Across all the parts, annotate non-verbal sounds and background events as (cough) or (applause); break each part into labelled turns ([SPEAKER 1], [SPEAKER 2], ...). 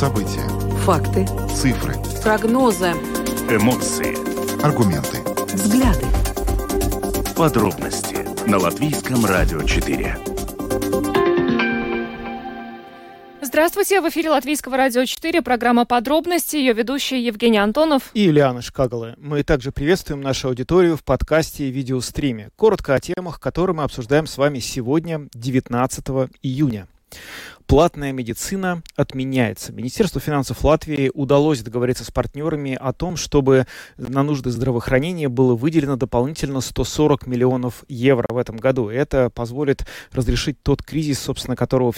[SPEAKER 1] События.
[SPEAKER 2] Факты.
[SPEAKER 1] Цифры.
[SPEAKER 2] Прогнозы.
[SPEAKER 3] Эмоции.
[SPEAKER 1] Аргументы.
[SPEAKER 2] Взгляды.
[SPEAKER 3] Подробности на Латвийском радио 4.
[SPEAKER 4] Здравствуйте, в эфире Латвийского радио 4, программа «Подробности», ее ведущий Евгений Антонов
[SPEAKER 5] и Ильяна Шкагалы. Мы также приветствуем нашу аудиторию в подкасте и видеостриме. Коротко о темах, которые мы обсуждаем с вами сегодня, 19 июня. Платная медицина отменяется. Министерству финансов Латвии удалось договориться с партнерами о том, чтобы на нужды здравоохранения было выделено дополнительно 140 миллионов евро в этом году. Это позволит разрешить тот кризис, собственно, которого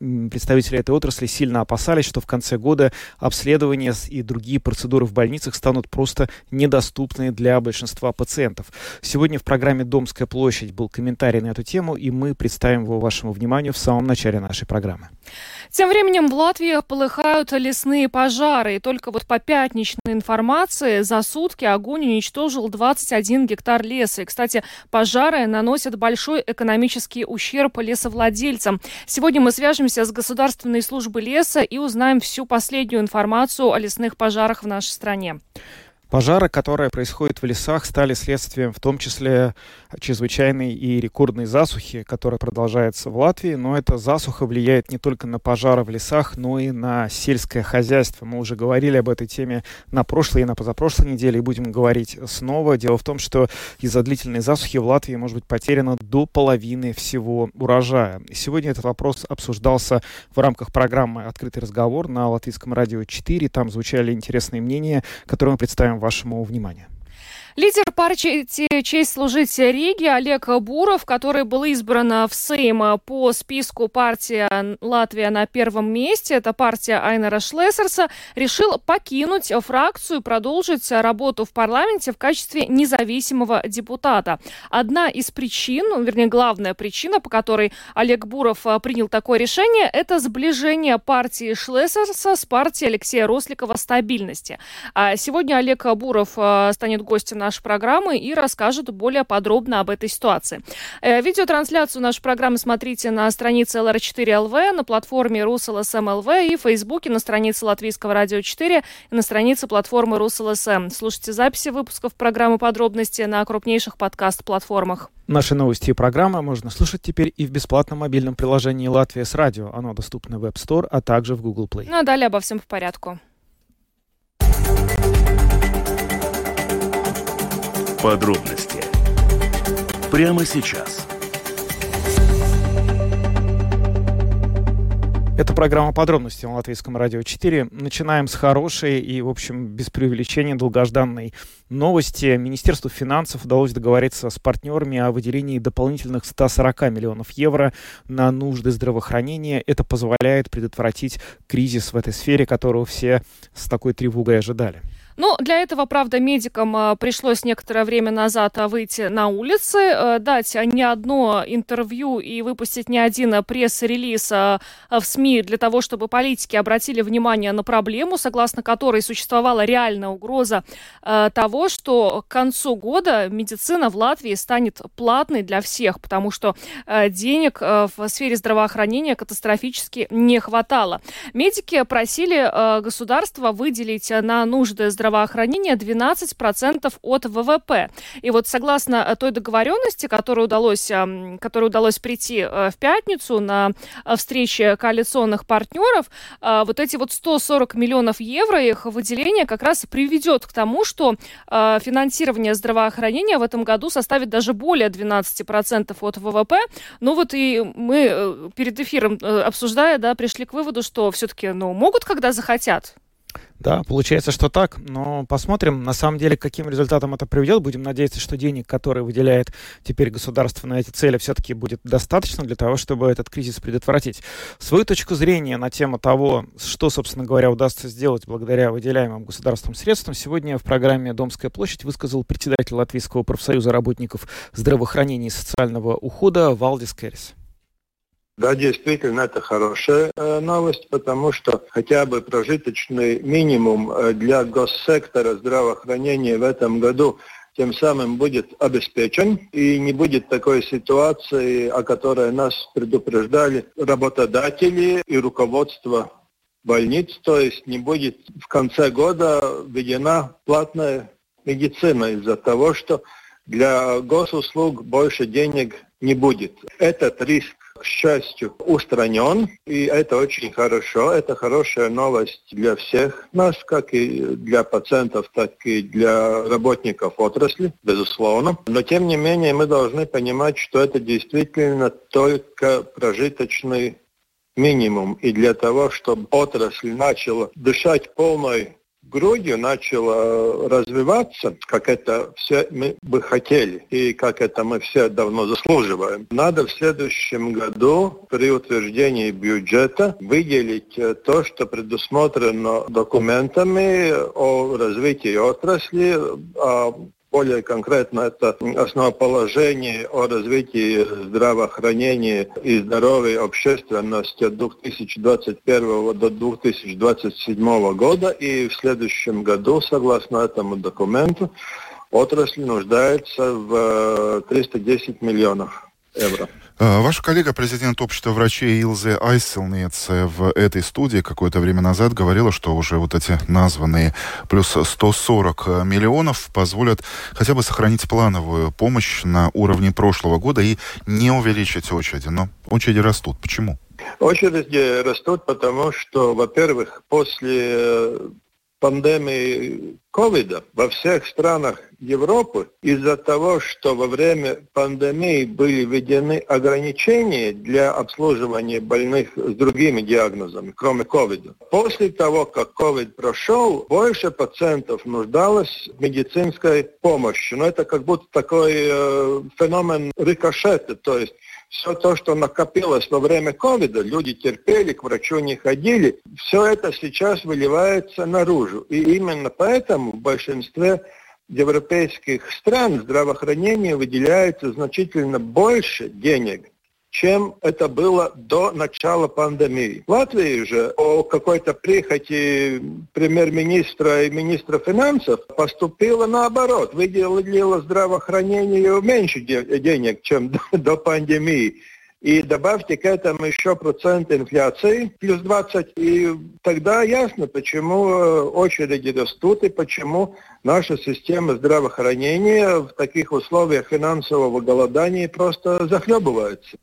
[SPEAKER 5] представители этой отрасли сильно опасались, что в конце года обследования и другие процедуры в больницах станут просто недоступны для большинства пациентов. Сегодня в программе «Домская площадь» был комментарий на эту тему, и мы представим его вашему вниманию в самом начале нашей программы программы.
[SPEAKER 4] Тем временем в Латвии полыхают лесные пожары. И только вот по пятничной информации за сутки огонь уничтожил 21 гектар леса. И, кстати, пожары наносят большой экономический ущерб лесовладельцам. Сегодня мы свяжемся с Государственной службой леса и узнаем всю последнюю информацию о лесных пожарах в нашей стране.
[SPEAKER 5] Пожары, которые происходят в лесах, стали следствием в том числе чрезвычайной и рекордной засухи, которая продолжается в Латвии. Но эта засуха влияет не только на пожары в лесах, но и на сельское хозяйство. Мы уже говорили об этой теме на прошлой и на позапрошлой неделе и будем говорить снова. Дело в том, что из-за длительной засухи в Латвии может быть потеряно до половины всего урожая. Сегодня этот вопрос обсуждался в рамках программы «Открытый разговор» на Латвийском радио 4. Там звучали интересные мнения, которые мы представим вашему вниманию.
[SPEAKER 4] Лидер партии «Честь служить Риге» Олег Буров, который был избран в Сейм по списку партии «Латвия» на первом месте, это партия Айнера Шлессерса, решил покинуть фракцию и продолжить работу в парламенте в качестве независимого депутата. Одна из причин, ну, вернее, главная причина, по которой Олег Буров принял такое решение, это сближение партии Шлессерса с партией Алексея Росликова «Стабильности». А сегодня Олег Буров станет гостем нашей программы и расскажет более подробно об этой ситуации. Э, видеотрансляцию нашей программы смотрите на странице lr4.lv, на платформе rus.lsm.lv и в Фейсбуке на странице Латвийского радио 4 и на странице платформы РусЛСМ. Слушайте записи выпусков программы «Подробности» на крупнейших подкаст-платформах.
[SPEAKER 5] Наши новости и программы можно слушать теперь и в бесплатном мобильном приложении «Латвия с радио». Оно доступно в App Store, а также в Google Play.
[SPEAKER 4] Ну а далее обо всем по порядку.
[SPEAKER 3] Подробности прямо сейчас.
[SPEAKER 5] Это программа «Подробности» на Латвийском радио 4. Начинаем с хорошей и, в общем, без преувеличения долгожданной новости. Министерству финансов удалось договориться с партнерами о выделении дополнительных 140 миллионов евро на нужды здравоохранения. Это позволяет предотвратить кризис в этой сфере, которого все с такой тревогой ожидали.
[SPEAKER 4] Ну, для этого, правда, медикам э, пришлось некоторое время назад э, выйти на улицы, э, дать не одно интервью и выпустить не один пресс-релиз в СМИ для того, чтобы политики обратили внимание на проблему, согласно которой существовала реальная угроза того, что к концу года медицина в Латвии станет платной для всех, потому что денег в сфере здравоохранения катастрофически не хватало. Медики просили государство выделить на нужды здравоохранения здравоохранения 12% от ВВП. И вот согласно э, той договоренности, которой удалось, которой удалось прийти э, в пятницу на э, встрече коалиционных партнеров, вот эти вот 140 миллионов евро, их выделение как раз приведет к тому, что финансирование здравоохранения в этом году составит даже более 12% от ВВП. Ну вот и мы перед эфиром обсуждая, да, пришли к выводу, что все-таки, ну, могут, когда захотят.
[SPEAKER 5] Да, получается, что так, но посмотрим, на самом деле, к каким результатам это приведет. Будем надеяться, что денег, которые выделяет теперь государство на эти цели, все-таки будет достаточно для того, чтобы этот кризис предотвратить. Свою точку зрения на тему того, что, собственно говоря, удастся сделать благодаря выделяемым государством средствам, сегодня в программе «Домская площадь» высказал председатель Латвийского профсоюза работников здравоохранения и социального ухода Валдис Керрис.
[SPEAKER 6] Да, действительно, это хорошая э, новость, потому что хотя бы прожиточный минимум э, для госсектора здравоохранения в этом году тем самым будет обеспечен и не будет такой ситуации, о которой нас предупреждали работодатели и руководство больниц, то есть не будет в конце года введена платная медицина из-за того, что для госуслуг больше денег не будет. Этот риск, к счастью, устранен, и это очень хорошо. Это хорошая новость для всех нас, как и для пациентов, так и для работников отрасли, безусловно. Но, тем не менее, мы должны понимать, что это действительно только прожиточный минимум. И для того, чтобы отрасль начала дышать полной грудью начала развиваться, как это все мы бы хотели и как это мы все давно заслуживаем. Надо в следующем году при утверждении бюджета выделить э, то, что предусмотрено документами о развитии отрасли, о более конкретно это основоположение о развитии здравоохранения и здоровья общественности от 2021 до 2027 года. И в следующем году, согласно этому документу, отрасль нуждается в 310 э, миллионов евро.
[SPEAKER 1] А, ваша коллега, президент общества врачей Илзе Айселнец в этой студии какое-то время назад говорила, что уже вот эти названные плюс 140 миллионов позволят хотя бы сохранить плановую помощь на уровне прошлого года и не увеличить очереди. Но очереди растут. Почему?
[SPEAKER 6] Очереди растут, потому что, во-первых, после пандемии ковида во всех странах Европы из-за того, что во время пандемии были введены ограничения для обслуживания больных с другими диагнозами, кроме ковида. После того, как ковид прошел, больше пациентов нуждалось в медицинской помощи. Но это как будто такой э, феномен рикошета, то есть все то, что накопилось во время ковида, люди терпели, к врачу не ходили, все это сейчас выливается наружу. И именно поэтому в большинстве европейских стран здравоохранению выделяется значительно больше денег, чем это было до начала пандемии. В Латвии же о какой-то прихоти премьер-министра и министра финансов поступило наоборот. Выделило здравоохранению меньше денег, чем (laughs) до, до пандемии. И добавьте к этому еще процент инфляции, плюс 20, и тогда ясно, почему э, очереди растут и почему наша система здравоохранения в таких условиях финансового голодания просто захлебывается.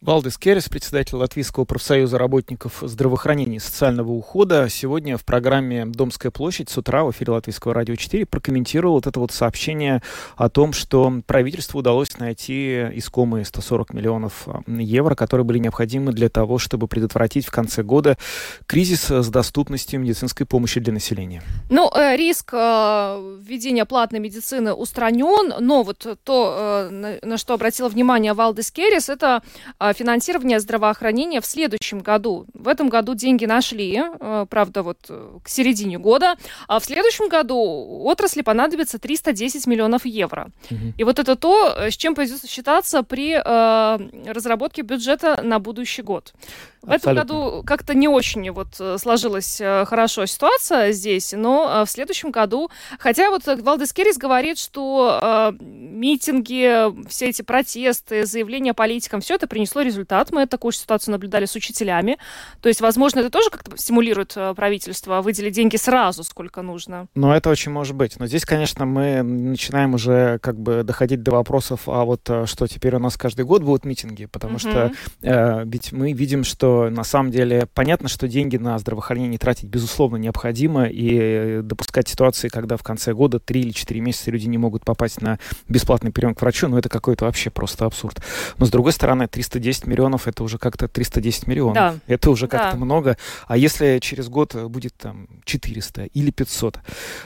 [SPEAKER 5] Валдис Керрис, председатель Латвийского профсоюза работников здравоохранения и социального ухода, сегодня в программе «Домская площадь» с утра в эфире Латвийского радио 4 прокомментировал вот это вот сообщение о том, что правительству удалось найти искомые 140 миллионов а, евро, которые были необходимы для того, чтобы предотвратить в конце года кризис с доступностью медицинской помощи для населения.
[SPEAKER 4] Ну, э, риск э, введения платной медицины устранен, но вот то, э, на что обратила внимание Валдис Керрис, это финансирования здравоохранения в следующем году. В этом году деньги нашли, э, правда, вот э, к середине года, а в следующем году отрасли понадобится 310 миллионов евро. Угу. И вот это то, с чем придется считаться при э, разработке бюджета на будущий год. В этом году как-то не очень вот э, сложилась хорошо ситуация здесь, но в следующем году, хотя вот Валдес Керрис говорит, что э, митинги, все эти протесты, заявления политикам, все это принесло результат. Мы такую же ситуацию наблюдали с учителями. То есть, возможно, это тоже как-то стимулирует э, правительство выделить деньги сразу, сколько нужно.
[SPEAKER 5] Ну, это очень может быть. Но здесь, конечно, мы начинаем уже как бы доходить до вопросов, а вот э, что теперь у нас каждый год будут митинги, потому mm-hmm. что э, ведь мы видим, что на самом деле понятно, что деньги на здравоохранение тратить, безусловно, необходимо, и допускать ситуации, когда в конце года 3 или 4 месяца люди не могут попасть на бесплатный прием к врачу, ну, это какой-то вообще просто абсурд. Но, с другой стороны, 310 310 миллионов это уже как-то 310 миллионов. Да. Это уже как-то да. много. А если через год будет там 400 или 500?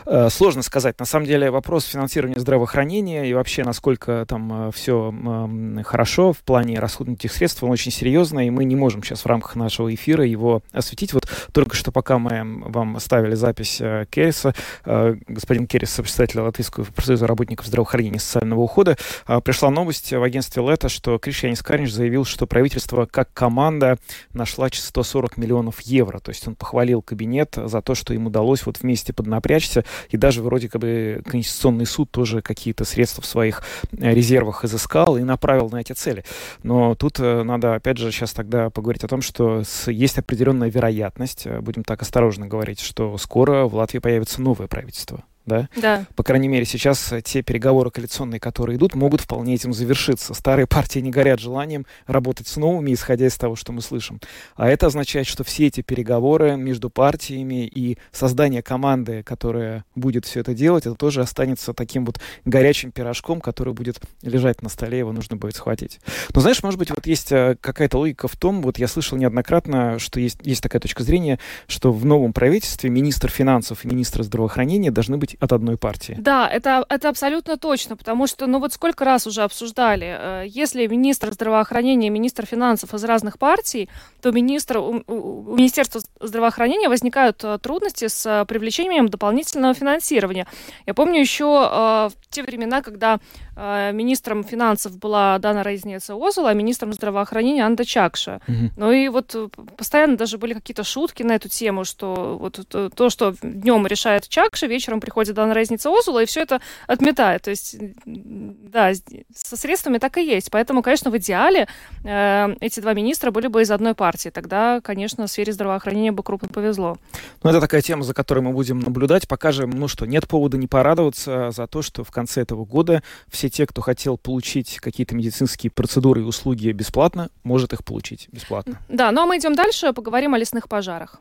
[SPEAKER 5] Э, сложно сказать. На самом деле вопрос финансирования здравоохранения и вообще насколько там э, все э, хорошо в плане расходных средств, он очень серьезный, и мы не можем сейчас в рамках нашего эфира его осветить. Вот только что пока мы вам ставили запись э, Керриса, э, господин Керрис, председатель Латвийского профсоюза работников здравоохранения и социального ухода, э, пришла новость в агентстве Лето, что Кришьянис Карниш заявил, что правительство как команда нашла 140 миллионов евро. То есть он похвалил кабинет за то, что им удалось вот вместе поднапрячься. И даже вроде как бы Конституционный суд тоже какие-то средства в своих резервах изыскал и направил на эти цели. Но тут надо, опять же, сейчас тогда поговорить о том, что есть определенная вероятность, будем так осторожно говорить, что скоро в Латвии появится новое правительство да?
[SPEAKER 4] Да.
[SPEAKER 5] По крайней мере, сейчас э, те переговоры коалиционные, которые идут, могут вполне этим завершиться. Старые партии не горят желанием работать с новыми, исходя из того, что мы слышим. А это означает, что все эти переговоры между партиями и создание команды, которая будет все это делать, это тоже останется таким вот горячим пирожком, который будет лежать на столе, его нужно будет схватить. Но знаешь, может быть, вот есть э, какая-то логика в том, вот я слышал неоднократно, что есть, есть такая точка зрения, что в новом правительстве министр финансов и министр здравоохранения должны быть от одной партии.
[SPEAKER 4] Да, это, это абсолютно точно, потому что, ну вот сколько раз уже обсуждали, э, если министр здравоохранения и министр финансов из разных партий, то министр, у, у Министерства здравоохранения возникают э, трудности с э, привлечением дополнительного финансирования. Я помню еще в те времена, когда министром финансов была Дана Рейзнеца Озула, а министром здравоохранения Анда Чакша. Угу. Ну и вот постоянно даже были какие-то шутки на эту тему, что вот то, что днем решает Чакша, вечером приходит приходит данная разница Озула, и все это отметает. То есть, да, со средствами так и есть. Поэтому, конечно, в идеале э, эти два министра были бы из одной партии. Тогда, конечно, в сфере здравоохранения бы крупно повезло.
[SPEAKER 5] Ну, это такая тема, за которой мы будем наблюдать. Покажем, ну что, нет повода не порадоваться за то, что в конце этого года все те, кто хотел получить какие-то медицинские процедуры и услуги бесплатно, может их получить бесплатно.
[SPEAKER 4] Да, ну а мы идем дальше, поговорим о лесных пожарах.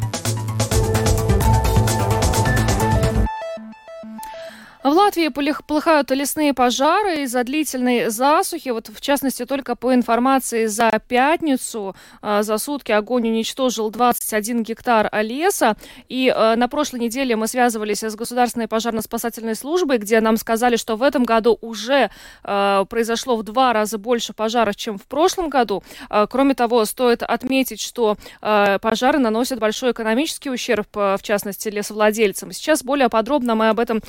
[SPEAKER 4] В Латвии полыхают лесные пожары из-за длительной засухи. Вот, в частности, только по информации за пятницу э, за сутки огонь уничтожил 21 гектар леса. И э, на прошлой неделе мы связывались с Государственной пожарно-спасательной службой, где нам сказали, что в этом году уже э, произошло в два раза больше пожаров, чем в прошлом году. Кроме того, стоит отметить, что пожары наносят большой экономический ущерб, в частности, лесовладельцам. Сейчас более подробно мы об этом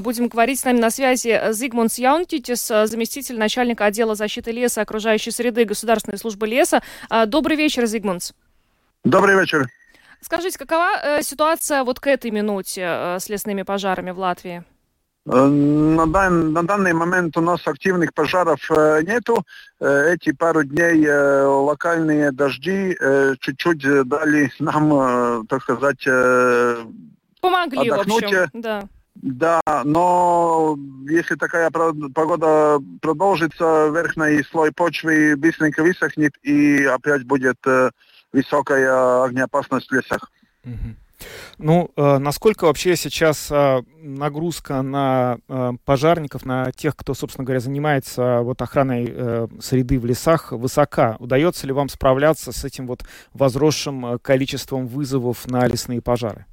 [SPEAKER 4] будем будем говорить. С нами на связи Зигмунд Яунтитис, заместитель начальника отдела защиты леса и окружающей среды Государственной службы леса. А, добрый вечер, Зигмунд.
[SPEAKER 7] Добрый вечер.
[SPEAKER 4] Скажите, какова э, ситуация вот к этой минуте э, с лесными пожарами в Латвии?
[SPEAKER 7] Э, на, дан, на данный момент у нас активных пожаров э, нету. Э, эти пару дней э, локальные дожди э, чуть-чуть дали нам, э, так сказать, э,
[SPEAKER 4] Помогли, отдохнуть. в общем, да.
[SPEAKER 7] Да, но если такая погода продолжится, верхний слой почвы быстренько высохнет и опять будет э, высокая огнеопасность в лесах.
[SPEAKER 5] Ну, э, насколько вообще сейчас э, нагрузка на пожарников, на тех, кто, собственно говоря, занимается вот охраной среды в лесах, высока? Удается ли вам справляться с этим вот возросшим количеством вызовов на лесные пожары?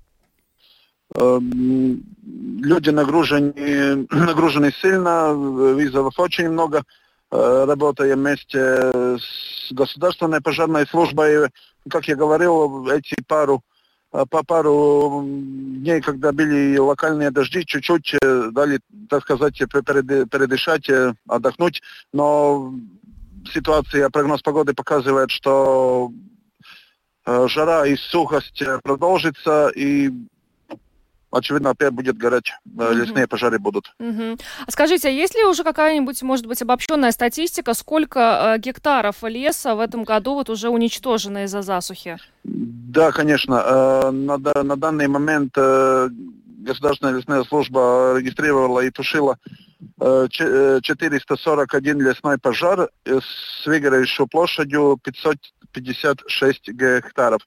[SPEAKER 7] Люди нагружены, (clears throat) нагружены сильно, вызовов очень много. Работаем вместе с государственной пожарной службой. Как я говорил, эти пару по пару дней, когда были локальные дожди, чуть-чуть дали, так сказать, передышать, отдохнуть. Но ситуация, прогноз погоды показывает, что жара и сухость продолжится, и очевидно, опять будет гореть, mm-hmm. лесные пожары будут.
[SPEAKER 4] Mm-hmm. Скажите, а есть ли уже какая-нибудь, может быть, обобщенная статистика, сколько э, гектаров леса в этом году вот уже уничтожено из-за засухи?
[SPEAKER 7] Да, конечно. Э, на, на данный момент Государственная лесная служба регистрировала и тушила 441 э, лесной пожар с выгоревшей площадью 556 гектаров.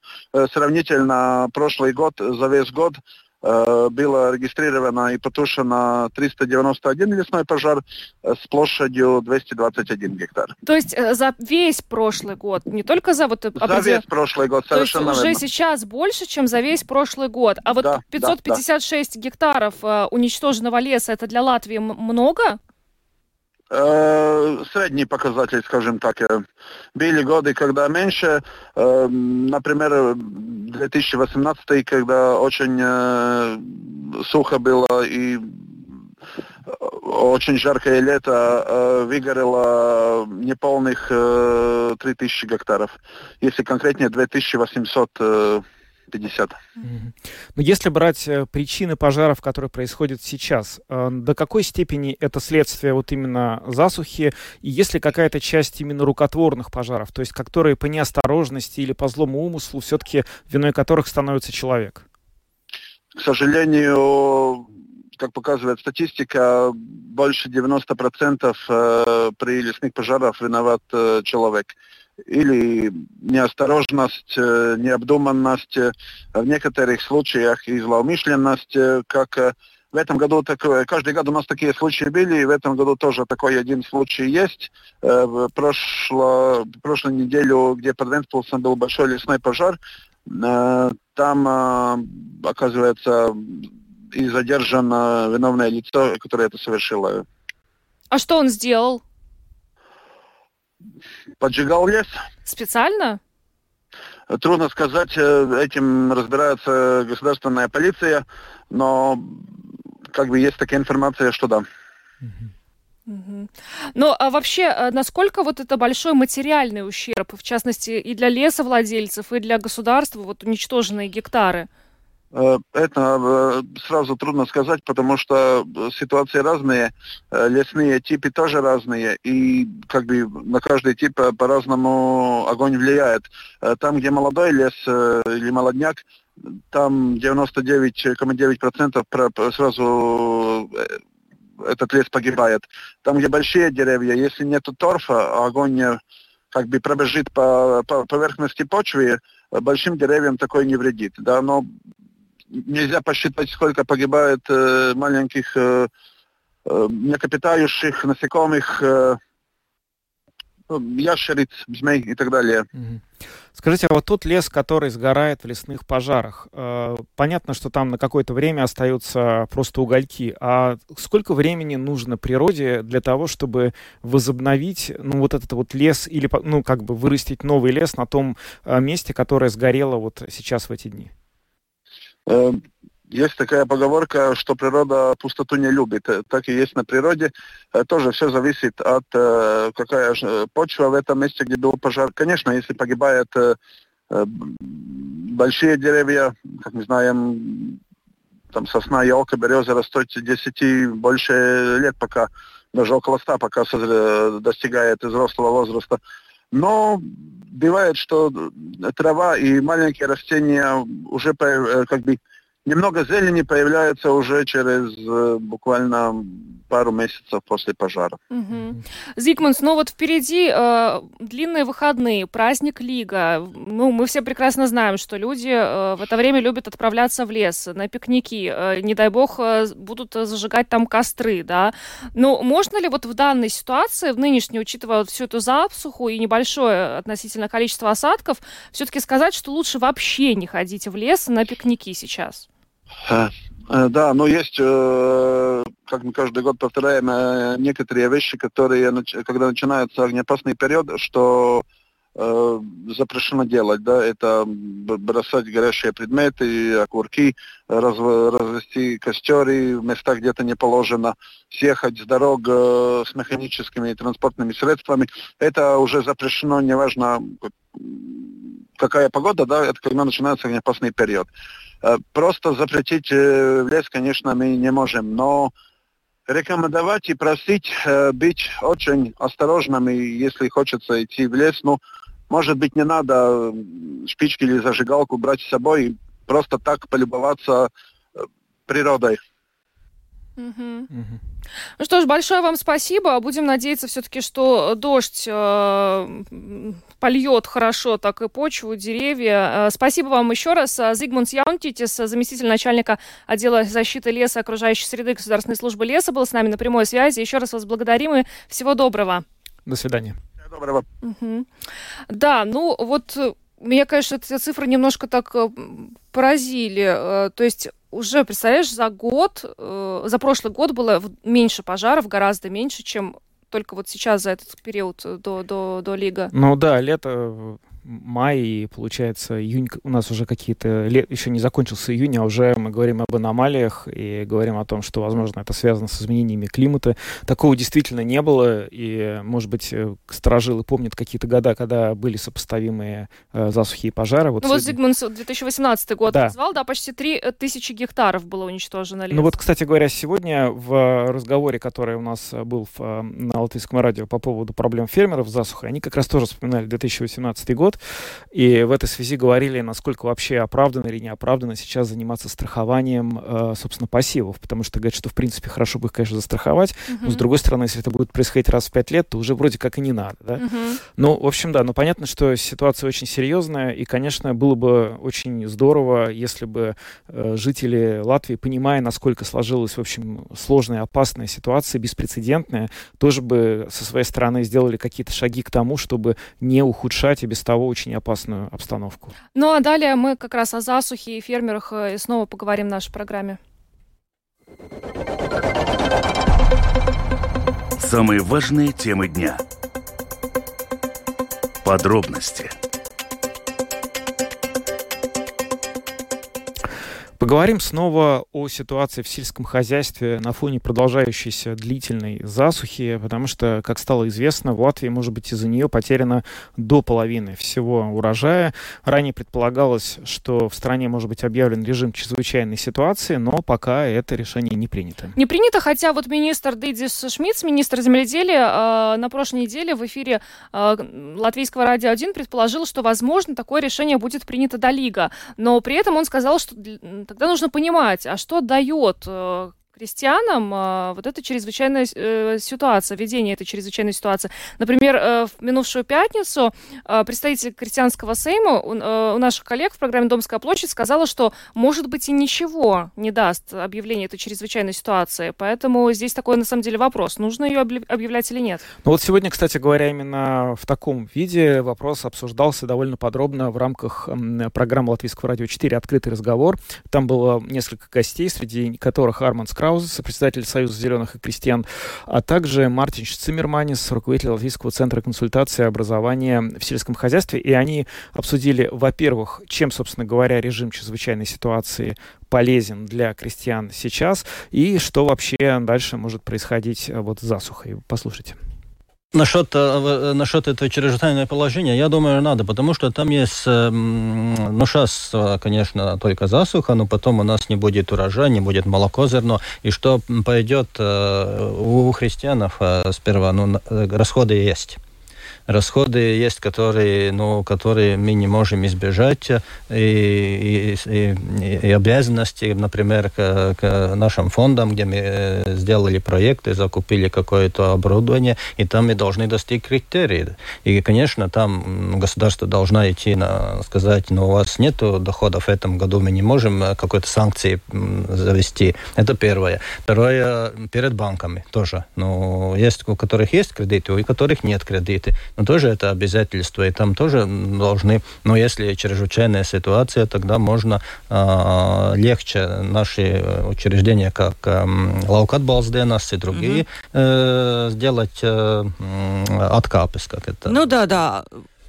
[SPEAKER 7] Сравнительно прошлый год, за весь год было регистрировано и потушено 391 лесной пожар э, с площадью 221 гектар.
[SPEAKER 4] То есть э, за весь прошлый год, не только за вот...
[SPEAKER 7] За весь прошлый год, совершенно
[SPEAKER 4] То есть
[SPEAKER 7] уже
[SPEAKER 4] верно. сейчас больше, чем за весь прошлый год. А вот да, 556 да, да. гектаров уничтоженного леса, это для Латвии много?
[SPEAKER 7] Э, средний показатель, скажем так. Э, были годы, когда меньше. Э, например, 2018, когда очень сухо было и очень жаркое лето, выгорело неполных 3000 гектаров. Если конкретнее, 2800 50.
[SPEAKER 5] Но если брать э, причины пожаров, которые происходят сейчас, э, до какой степени это следствие вот именно засухи, и есть ли какая-то часть именно рукотворных пожаров, то есть которые по неосторожности или по злому умыслу все-таки виной которых становится человек?
[SPEAKER 7] К сожалению, как показывает статистика, больше 90% э, при лесных пожарах виноват человек или неосторожность, э, необдуманность, э, в некоторых случаях и злоумышленность, э, как в этом году такое, каждый год у нас такие случаи были, и в этом году тоже такой один случай есть. Прошло, прошлую неделю, где под Вентспилсом был большой лесной пожар, там, оказывается, и задержано виновное лицо, которое это совершило.
[SPEAKER 4] А что он сделал?
[SPEAKER 7] Поджигал лес.
[SPEAKER 4] Специально?
[SPEAKER 7] Трудно сказать, э, этим разбирается государственная полиция, но как бы есть такая информация, что да.
[SPEAKER 4] Ну, а вообще, э, насколько вот это большой материальный ущерб, в частности, и для лесовладельцев, и для государства, вот уничтоженные гектары?
[SPEAKER 7] Э, это э, сразу трудно сказать, потому что э, ситуации разные, лесные типы тоже разные, и как бы на каждый тип по-разному огонь влияет. Там, где молодой лес или молодняк, там 99,9% сразу этот лес погибает. Там, где большие деревья, если нет торфа, огонь как бы пробежит по, по поверхности почвы, большим деревьям такой не вредит. Да? Но нельзя посчитать, сколько погибает э, маленьких э, э, млекопитающих, насекомых, э, ящериц, змей и так далее.
[SPEAKER 5] Скажите, а вот тот лес, который сгорает в лесных пожарах, э, понятно, что там на какое-то время остаются просто угольки. А сколько времени нужно природе для того, чтобы возобновить, ну, вот этот вот лес или, ну, как бы вырастить новый лес на том э, месте, которое сгорело вот сейчас в эти дни?
[SPEAKER 7] Эм, есть такая поговорка, что природа пустоту не любит. Э, так и есть на природе. Э, тоже все зависит от э, какая почва в этом месте, где был пожар. Конечно, если погибают большие деревья, как мы знаем, там сосна, елка, береза растут 10 больше лет, пока даже около 100, пока достигает взрослого возраста. Но бывает, что трава и маленькие растения уже как бы немного зелени появляется уже через э, буквально пару месяцев после пожара.
[SPEAKER 4] Угу. Зигмунс, ну вот впереди э, длинные выходные, праздник Лига. Ну, мы все прекрасно знаем, что люди э, в это время любят отправляться в лес на пикники. Э, не дай бог, э, будут зажигать там костры, да. Но можно ли вот в данной ситуации, в нынешней, учитывая всю эту засуху и небольшое относительно количество осадков, все-таки сказать, что лучше вообще не ходить в лес на пикники сейчас?
[SPEAKER 7] Э, э, да, но есть, э, как мы каждый год повторяем, некоторые вещи, которые, когда начинается огнеопасный период, что запрещено делать, да, это бросать горящие предметы, окурки, раз, развести костеры в местах, где это не положено, съехать с дорог с механическими транспортными средствами. Это уже запрещено, неважно какая погода, да, это когда начинается огнеопасный период. Э, просто запретить э, в лес, конечно, мы не можем, но рекомендовать и просить э, быть очень осторожными, если хочется идти в лес. Ну, может быть, не надо спички или зажигалку брать с собой, просто так полюбоваться природой.
[SPEAKER 4] Угу. Угу. Ну что ж, большое вам спасибо. Будем надеяться все-таки, что дождь э, польет хорошо так и почву, деревья. Э, спасибо вам еще раз. Зигмунд Яунтитис, заместитель начальника отдела защиты леса и окружающей среды Государственной службы леса, был с нами на прямой связи. Еще раз вас благодарим и всего доброго.
[SPEAKER 5] До свидания.
[SPEAKER 7] Всего доброго.
[SPEAKER 4] Угу. Да, ну вот меня, конечно, эти цифры немножко так э, поразили. Э, то есть уже, представляешь, за год, э, за прошлый год было меньше пожаров, гораздо меньше, чем только вот сейчас за этот период до, до, до Лига.
[SPEAKER 5] Ну да, лето май, и получается июнь у нас уже какие-то лет, еще не закончился июнь, а уже мы говорим об аномалиях и говорим о том, что, возможно, это связано с изменениями климата. Такого действительно не было, и, может быть, э, сторожилы помнят какие-то года, когда были сопоставимые э, засухи и пожары.
[SPEAKER 4] Вот, ну, вот Зигмунд 2018 год да. назвал, да, почти 3 тысячи гектаров было уничтожено леса.
[SPEAKER 5] Ну вот, кстати говоря, сегодня в разговоре, который у нас был в, на Латвийском радио по поводу проблем фермеров с засухой, они как раз тоже вспоминали 2018 год, и в этой связи говорили, насколько вообще оправданно или не оправданно сейчас заниматься страхованием, э, собственно, пассивов, потому что говорят, что, в принципе, хорошо бы их, конечно, застраховать, uh-huh. но, с другой стороны, если это будет происходить раз в пять лет, то уже вроде как и не надо, да? Uh-huh. Ну, в общем, да, но понятно, что ситуация очень серьезная, и, конечно, было бы очень здорово, если бы э, жители Латвии, понимая, насколько сложилась, в общем, сложная, опасная ситуация, беспрецедентная, тоже бы со своей стороны сделали какие-то шаги к тому, чтобы не ухудшать и без того очень опасную обстановку.
[SPEAKER 4] Ну а далее мы как раз о засухе и фермерах э, снова поговорим в нашей программе.
[SPEAKER 3] Самые важные темы дня. Подробности –
[SPEAKER 5] Поговорим снова о ситуации в сельском хозяйстве на фоне продолжающейся длительной засухи, потому что, как стало известно, в Латвии, может быть, из-за нее потеряно до половины всего урожая. Ранее предполагалось, что в стране может быть объявлен режим чрезвычайной ситуации, но пока это решение не принято.
[SPEAKER 4] Не принято, хотя вот министр Дидис Шмидц, министр земледелия, э, на прошлой неделе в эфире э, Латвийского радио 1 предположил, что, возможно, такое решение будет принято до Лига. Но при этом он сказал, что тогда нужно понимать, а что дает э, крестьянам а, вот эта чрезвычайная э, ситуация, введение этой чрезвычайной ситуации. Например, э, в минувшую пятницу э, представитель крестьянского сейма у, э, у наших коллег в программе «Домская площадь» сказала, что, может быть, и ничего не даст объявление этой чрезвычайной ситуации. Поэтому здесь такой, на самом деле, вопрос, нужно ее объявлять или нет.
[SPEAKER 5] Ну вот сегодня, кстати говоря, именно в таком виде вопрос обсуждался довольно подробно в рамках программы Латвийского радио 4 «Открытый разговор». Там было несколько гостей, среди которых Арман Краузес, председатель Союза зеленых и крестьян, а также Мартин Циммерманис, руководитель Латвийского центра консультации и образования в сельском хозяйстве. И они обсудили, во-первых, чем, собственно говоря, режим чрезвычайной ситуации полезен для крестьян сейчас и что вообще дальше может происходить вот с засухой. Послушайте.
[SPEAKER 8] Насчет, э, насчет этого чрезвычайного положения, я думаю, надо, потому что там есть, ну, сейчас, э, конечно, только засуха, но потом у нас не будет урожая, не будет молоко зерно, и что пойдет э, у христианов сперва, ну, расходы есть расходы есть, которые, ну, которые мы не можем избежать, и, и, и, и обязанности, например, к, к нашим фондам, где мы э, сделали проекты, закупили какое-то оборудование, и там мы должны достичь критерий. И, конечно, там государство должно идти на сказать, ну, у вас нет доходов в этом году, мы не можем э, какой-то санкции завести. Это первое. Второе, перед банками тоже. Ну, есть у которых есть кредиты, у которых нет кредиты но тоже это обязательство, и там тоже должны, но если чрезвычайная ситуация, тогда можно э, легче наши учреждения, как э, Лаукат Балсденас и другие, э, сделать э, откапы, как это.
[SPEAKER 2] Ну да, да.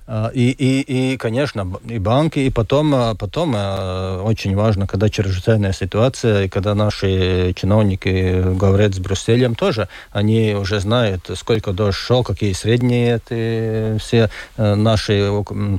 [SPEAKER 8] А, и, и, и, конечно, и банки, и потом, а, потом а, очень важно, когда чрезвычайная ситуация, и когда наши чиновники говорят с Брюсселем тоже, они уже знают, сколько дождь шел, какие средние это все наши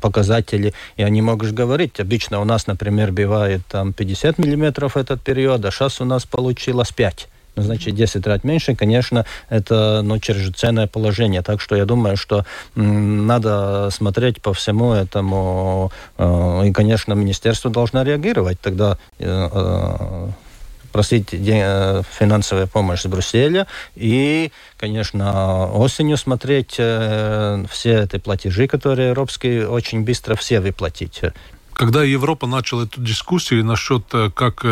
[SPEAKER 8] показатели, и они могут говорить. Обычно у нас, например, бывает там 50 миллиметров этот период, а сейчас у нас получилось 5 ну, значит, 10 раз меньше, конечно, это ну, чрезвычайное положение. Так что я думаю, что надо смотреть по всему этому. Э, и, конечно, министерство должно реагировать. Тогда э, э, просить финансовую помощь с Брюсселя и, конечно, осенью смотреть все эти платежи, которые европейские, очень быстро все выплатить.
[SPEAKER 9] Когда Европа начала эту дискуссию насчет, как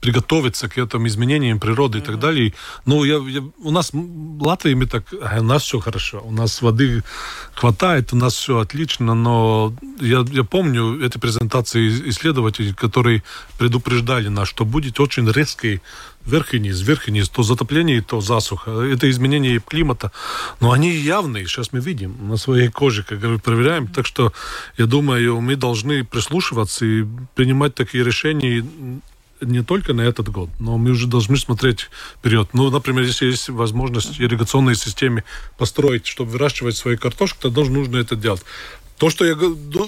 [SPEAKER 9] приготовиться к этим изменениям природы mm-hmm. и так далее. Ну, я, я, у нас в Латвии мы так, у нас все хорошо, у нас воды хватает, у нас все отлично, но я, я помню эти презентации исследователей, которые предупреждали нас, что будет очень резкий вверх и низ, вверх и низ, то затопление, то засуха. Это изменение климата. Но они явные, сейчас мы видим на своей коже, как говорю, проверяем. Так что, я думаю, мы должны прислушиваться и принимать такие решения не только на этот год, но мы уже должны смотреть вперед. Ну, например, если есть возможность ирригационной системе построить, чтобы выращивать свою картошку, то должно нужно это делать. То, что я,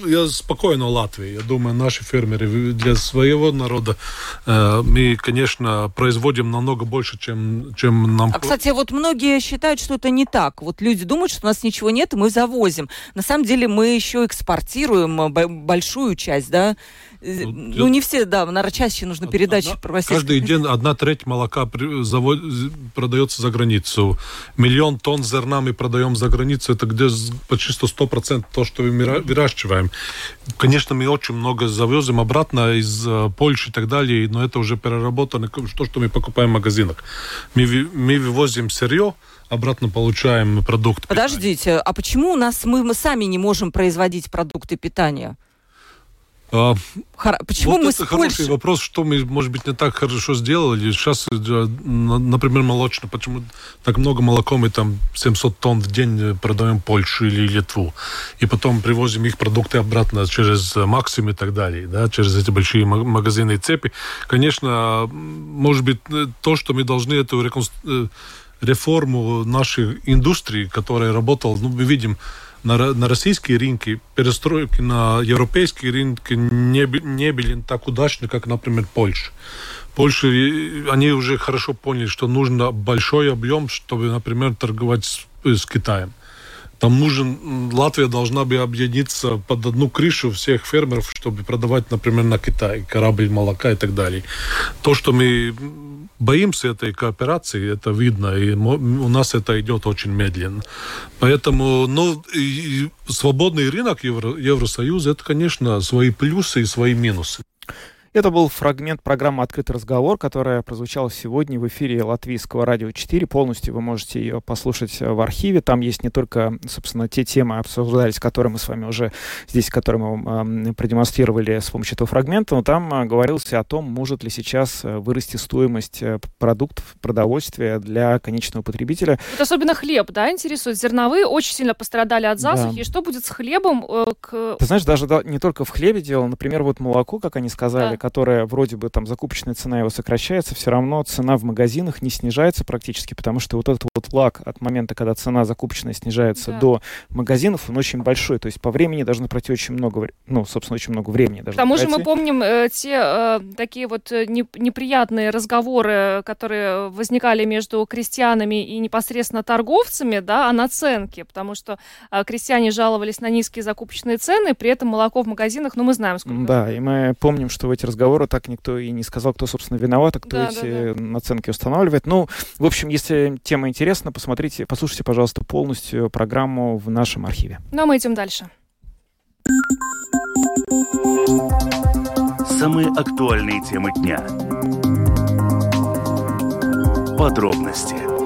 [SPEAKER 9] я спокойно Латвии. Я думаю, наши фермеры для своего народа э, мы, конечно, производим намного больше, чем, чем нам...
[SPEAKER 10] А, кстати, вот многие считают, что это не так. Вот люди думают, что у нас ничего нет, и мы завозим. На самом деле мы еще экспортируем э, большую часть, да? Э, ну, ну не все, да, наверное, чаще нужно передачи одна,
[SPEAKER 9] проводить. Каждый (laughs) день одна треть молока завод, продается за границу. Миллион тонн зерна мы продаем за границу. Это где почти 100% то, что мы выращиваем. Конечно, мы очень много завозим обратно из э, Польши и так далее, но это уже переработано, то, что мы покупаем в магазинах. Мы, мы вывозим сырье, обратно получаем продукт.
[SPEAKER 10] Подождите, а почему у нас мы, мы сами не можем производить продукты питания?
[SPEAKER 9] А, Хор... Почему вот мы это хороший вопрос, что мы, может быть, не так хорошо сделали. Сейчас, э, например, молочно, почему так много молока мы там 700 тонн в день э, продаем Польшу или Литву, и потом привозим их продукты обратно через Максим и так далее, да, через эти большие магазины и цепи. Конечно, может быть, э, то, что мы должны эту реконстру... реформу нашей индустрии, которая работала, ну, мы видим, на, на российские рынки перестройки на европейские рынки не, не были так удачны, как, например, Польша. Польша, они уже хорошо поняли, что нужно большой объем, чтобы, например, торговать с, с Китаем. Там нужен, Латвия должна бы объединиться под одну крышу всех фермеров, чтобы продавать, например, на Китай корабль молока и так далее. То, что мы боимся этой кооперации, это видно, и у нас это идет очень медленно. Поэтому, ну, и свободный рынок Евро, Евросоюза, это, конечно, свои плюсы и свои минусы.
[SPEAKER 5] Это был фрагмент программы «Открытый разговор», которая прозвучала сегодня в эфире Латвийского радио 4. Полностью вы можете ее послушать в архиве. Там есть не только, собственно, те темы обсуждались, которые мы с вами уже здесь, которые мы вам э, продемонстрировали с помощью этого фрагмента, но там э, говорилось о том, может ли сейчас э, вырасти стоимость э, продуктов, продовольствия для конечного потребителя.
[SPEAKER 4] Вот особенно хлеб, да, интересует. Зерновые очень сильно пострадали от засухи. Да. И что будет с хлебом? Э, к...
[SPEAKER 5] Ты знаешь, даже да, не только в хлебе дело. Например, вот молоко, как они сказали, да которая вроде бы там закупочная цена его сокращается, все равно цена в магазинах не снижается практически, потому что вот этот вот лаг от момента, когда цена закупочная снижается да. до магазинов, он очень большой. То есть по времени должно пройти очень много, ну, собственно, очень много времени. К
[SPEAKER 4] тому же мы помним э, те э, такие вот э, не, неприятные разговоры, которые возникали между крестьянами и непосредственно торговцами, да, о наценке, потому что э, крестьяне жаловались на низкие закупочные цены, при этом молоко в магазинах, ну, мы знаем, сколько.
[SPEAKER 5] Да, и мы помним, что в эти разговора так никто и не сказал, кто, собственно, виноват, а кто да, эти да, да. наценки устанавливает. Ну, в общем, если тема интересна, посмотрите, послушайте, пожалуйста, полностью программу в нашем архиве.
[SPEAKER 4] Ну, а мы идем дальше.
[SPEAKER 3] Самые актуальные темы дня. Подробности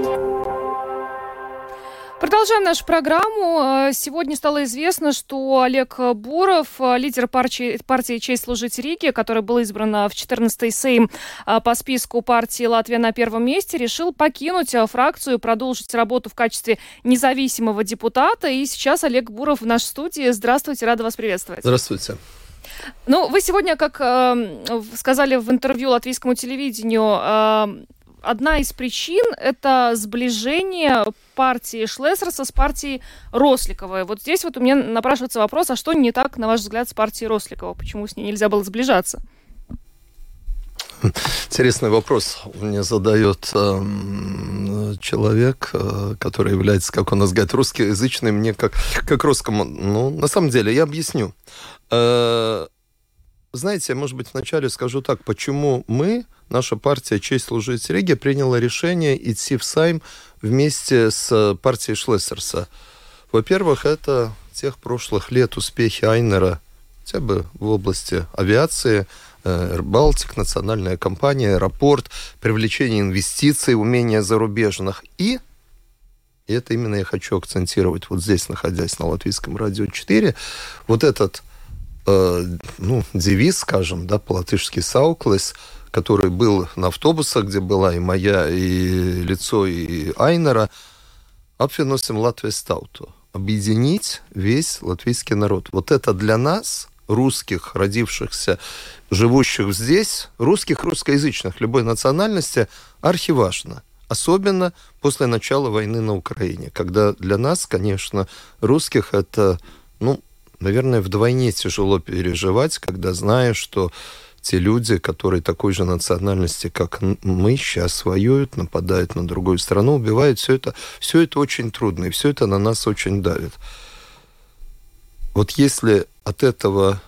[SPEAKER 4] Продолжаем нашу программу. Э, сегодня стало известно, что Олег Буров, э, лидер партии, партии «Честь служить Риге», который был избран в 14-й Сейм э, по списку партии «Латвия на первом месте», решил покинуть фракцию продолжить работу в качестве независимого депутата. И сейчас Олег Буров в нашей студии. Здравствуйте, рада вас приветствовать.
[SPEAKER 11] Здравствуйте.
[SPEAKER 4] Ну, вы сегодня, как э, сказали в интервью латвийскому телевидению, э, одна из причин – это сближение партии Шлессерса с партией Росликова. Вот здесь вот у меня напрашивается вопрос, а что не так, на ваш взгляд, с партией Росликова? Почему с ней нельзя было сближаться?
[SPEAKER 11] Интересный вопрос мне задает э, человек, э, который является, как у нас говорят, русскоязычный, мне как, как русскому. Ну, на самом деле, я объясню. Э, знаете, может быть, вначале скажу так, почему мы наша партия «Честь служить Риге» приняла решение идти в Сайм вместе с партией Шлессерса. Во-первых, это тех прошлых лет успехи Айнера, хотя бы в области авиации, э, Балтик, национальная компания, аэропорт, привлечение инвестиций, умения зарубежных. И, и это именно я хочу акцентировать вот здесь, находясь на Латвийском радио 4, вот этот э, ну, девиз, скажем, да, по-латышски «сауклес», который был на автобусах, где была и моя, и лицо, и Айнера, «Апфиносим Латвия Стауту» объединить весь латвийский народ. Вот это для нас, русских, родившихся, живущих здесь, русских, русскоязычных, любой национальности, архиважно. Особенно после начала войны на Украине, когда для нас, конечно, русских это, наверное, вдвойне тяжело переживать, когда знаешь, что те люди, которые такой же национальности, как мы, сейчас воюют, нападают на другую страну, убивают, все это, все это очень трудно, и все это на нас очень давит. Вот если от этого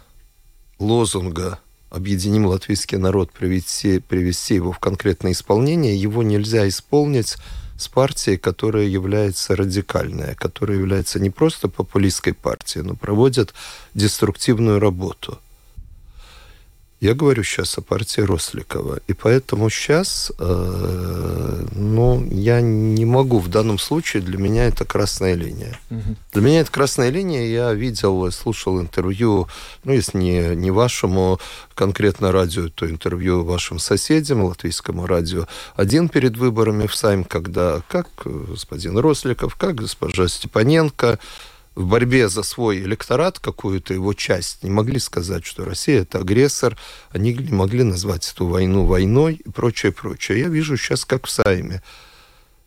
[SPEAKER 11] лозунга «Объединим латвийский народ», привести, привести его в конкретное исполнение, его нельзя исполнить с партией, которая является радикальной, которая является не просто популистской партией, но проводит деструктивную работу – я говорю сейчас о партии Росликова. И поэтому сейчас, э, ну, я не могу в данном случае, для меня это красная линия. Угу. Для меня это красная линия. Я видел, слушал интервью, ну, если не, не вашему конкретно радио, то интервью вашим соседям, латвийскому радио, один перед выборами в Сайм, когда как господин Росликов, как госпожа Степаненко, в борьбе за свой электорат, какую-то его часть, не могли сказать, что Россия это агрессор, они не могли назвать эту войну войной и прочее, прочее. Я вижу сейчас, как в Сайме.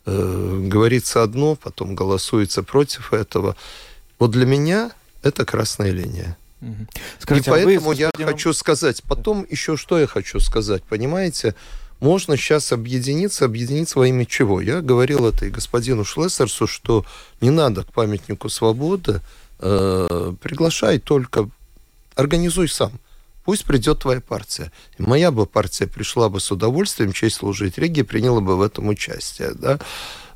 [SPEAKER 11] Э, говорится одно, потом голосуется против этого. Вот для меня это красная линия. Скажите, и поэтому а вы, я хочу сказать, потом еще что я хочу сказать, понимаете? Можно сейчас объединиться, объединиться во имя чего? Я говорил это и господину Шлессерсу, что не надо к памятнику свободы э, приглашай только, организуй сам. Пусть придет твоя партия. И моя бы партия пришла бы с удовольствием, честь служить Риге, приняла бы в этом участие. Да?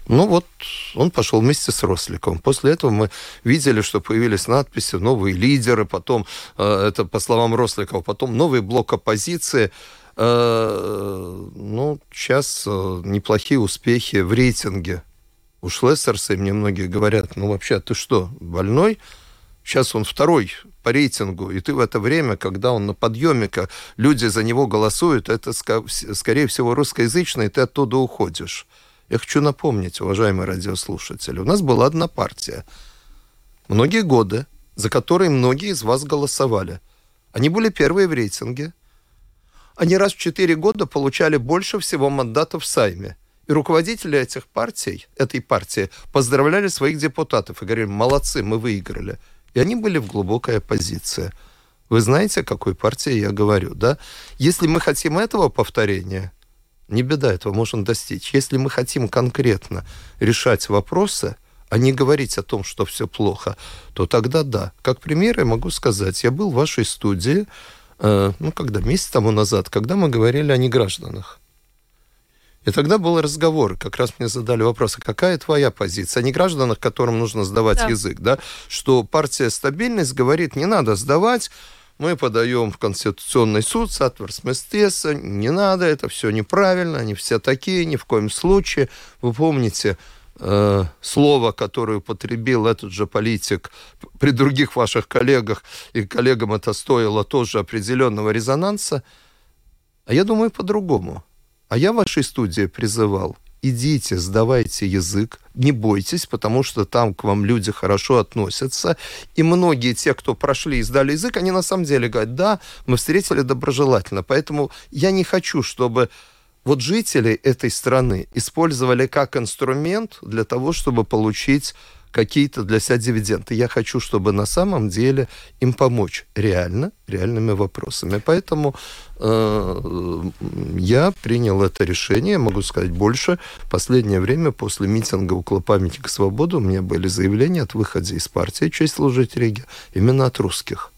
[SPEAKER 11] Ну вот, он пошел вместе с Росликом. После этого мы видели, что появились надписи «Новые лидеры», потом, э, это по словам Росликова, потом «Новый блок оппозиции». Э, ну, сейчас э, неплохие успехи в рейтинге. У Шлессерса, и мне многие говорят, ну, вообще, ты что, больной? Сейчас он второй по рейтингу, и ты в это время, когда он на подъеме, люди за него голосуют, это, скорее всего, русскоязычный, и ты оттуда уходишь. Я хочу напомнить, уважаемые радиослушатели, у нас была одна партия. Многие годы, за которые многие из вас голосовали. Они были первые в рейтинге – они раз в четыре года получали больше всего мандатов в Сайме. И руководители этих партий, этой партии, поздравляли своих депутатов и говорили, молодцы, мы выиграли. И они были в глубокой оппозиции. Вы знаете, о какой партии я говорю, да? Если мы хотим этого повторения, не беда, этого можно достичь. Если мы хотим конкретно решать вопросы, а не говорить о том, что все плохо, то тогда да. Как пример я могу сказать, я был в вашей студии, ну, когда, месяц тому назад, когда мы говорили о негражданах. И тогда был разговор, как раз мне задали вопрос, а какая твоя позиция? О негражданах, которым нужно сдавать да. язык, да? Что партия «Стабильность» говорит, не надо сдавать, мы подаем в Конституционный суд, Сатверсместеса, не надо, это все неправильно, они все такие, ни в коем случае. Вы помните, э, слово, которое употребил этот же политик при других ваших коллегах, и коллегам это стоило тоже определенного резонанса. А я думаю по-другому. А я в вашей студии призывал, идите, сдавайте язык, не бойтесь, потому что там к вам люди хорошо относятся. И многие те, кто прошли и сдали язык, они на самом деле говорят, да, мы встретили доброжелательно. Поэтому я не хочу, чтобы вот жители этой страны использовали как инструмент для того, чтобы получить какие-то для себя дивиденды. Я хочу, чтобы на самом деле им помочь реально, реальными вопросами. Поэтому э, я принял это решение, могу сказать больше. В последнее время после митинга около памятника свободы у меня были заявления от выхода из партии «Честь служить Риге» именно от русских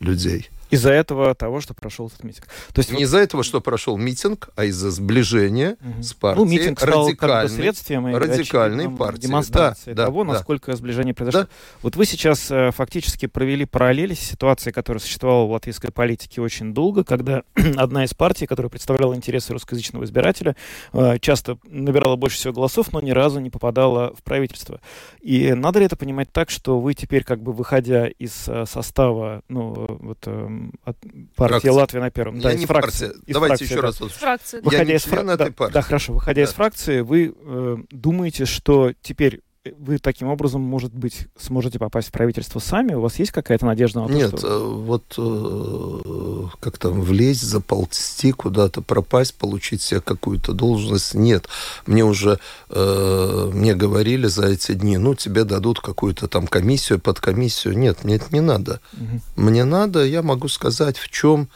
[SPEAKER 11] людей.
[SPEAKER 5] Из-за этого того, что прошел этот митинг.
[SPEAKER 11] То есть, не из-за этого, что прошел митинг, а из-за сближения угу. с партией. Ну,
[SPEAKER 5] митинг стал радикальной, как бы следствием и
[SPEAKER 11] радикальной партии.
[SPEAKER 5] демонстрации да, того, да, насколько да. сближение произошло. Да. Вот вы сейчас э, фактически провели параллели с ситуацией, которая существовала в латвийской политике очень долго, когда (clears throat) одна из партий, которая представляла интересы русскоязычного избирателя, э, часто набирала больше всего голосов, но ни разу не попадала в правительство. И надо ли это понимать так, что вы теперь, как бы выходя из э, состава, ну, вот, э, от партии фракции. Латвия на первом.
[SPEAKER 11] Я да, не из фракции. Партия. Из
[SPEAKER 5] Давайте
[SPEAKER 11] фракции, еще да. раз. Вот.
[SPEAKER 4] Фракции.
[SPEAKER 5] Выходя из фра... да, да, хорошо. Выходя да. из фракции, вы э, думаете, что теперь вы таким образом, может быть, сможете попасть в правительство сами? У вас есть какая-то надежда на то,
[SPEAKER 11] Нет,
[SPEAKER 5] что...
[SPEAKER 11] Э, вот э, как там влезть, заползти куда-то, пропасть, получить себе какую-то должность. Нет. Мне уже, э, мне говорили за эти дни, ну, тебе дадут какую-то там комиссию, под комиссию. Нет, мне это не надо. Угу. Мне надо, я могу сказать, в чем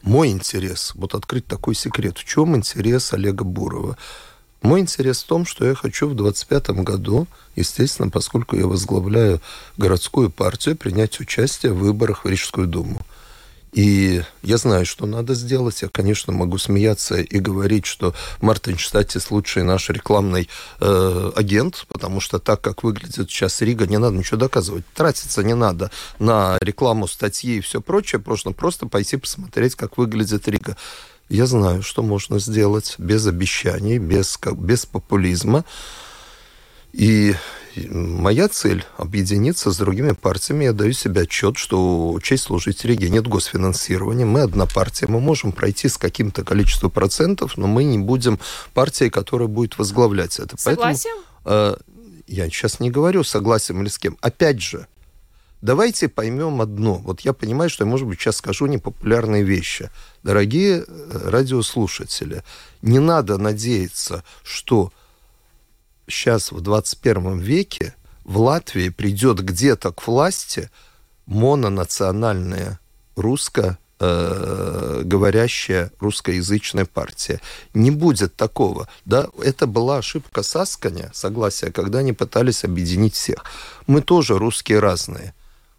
[SPEAKER 11] мой интерес. Вот открыть такой секрет. В чем интерес Олега Бурова? Мой интерес в том, что я хочу в 2025 году, естественно, поскольку я возглавляю городскую партию, принять участие в выборах в Рижскую думу. И я знаю, что надо сделать. Я, конечно, могу смеяться и говорить, что Мартин Штатис лучший наш рекламный э, агент, потому что так, как выглядит сейчас Рига, не надо ничего доказывать. Тратиться не надо на рекламу, статьи и все прочее. Просто, просто пойти посмотреть, как выглядит Рига. Я знаю, что можно сделать без обещаний, без, как, без популизма. И моя цель – объединиться с другими партиями. Я даю себе отчет, что честь служить Риге нет госфинансирования. Мы одна партия, мы можем пройти с каким-то количеством процентов, но мы не будем партией, которая будет возглавлять это.
[SPEAKER 4] Согласен?
[SPEAKER 11] Поэтому, э, я сейчас не говорю, согласен или с кем. Опять же, давайте поймем одно. Вот я понимаю, что я, может быть, сейчас скажу непопулярные вещи. Дорогие э, радиослушатели, не надо надеяться, что сейчас в 21 веке в Латвии придет где-то к власти мононациональная русско э, говорящая русскоязычная партия. Не будет такого. Да? Это была ошибка Сасканя, согласия, когда они пытались объединить всех. Мы тоже русские разные.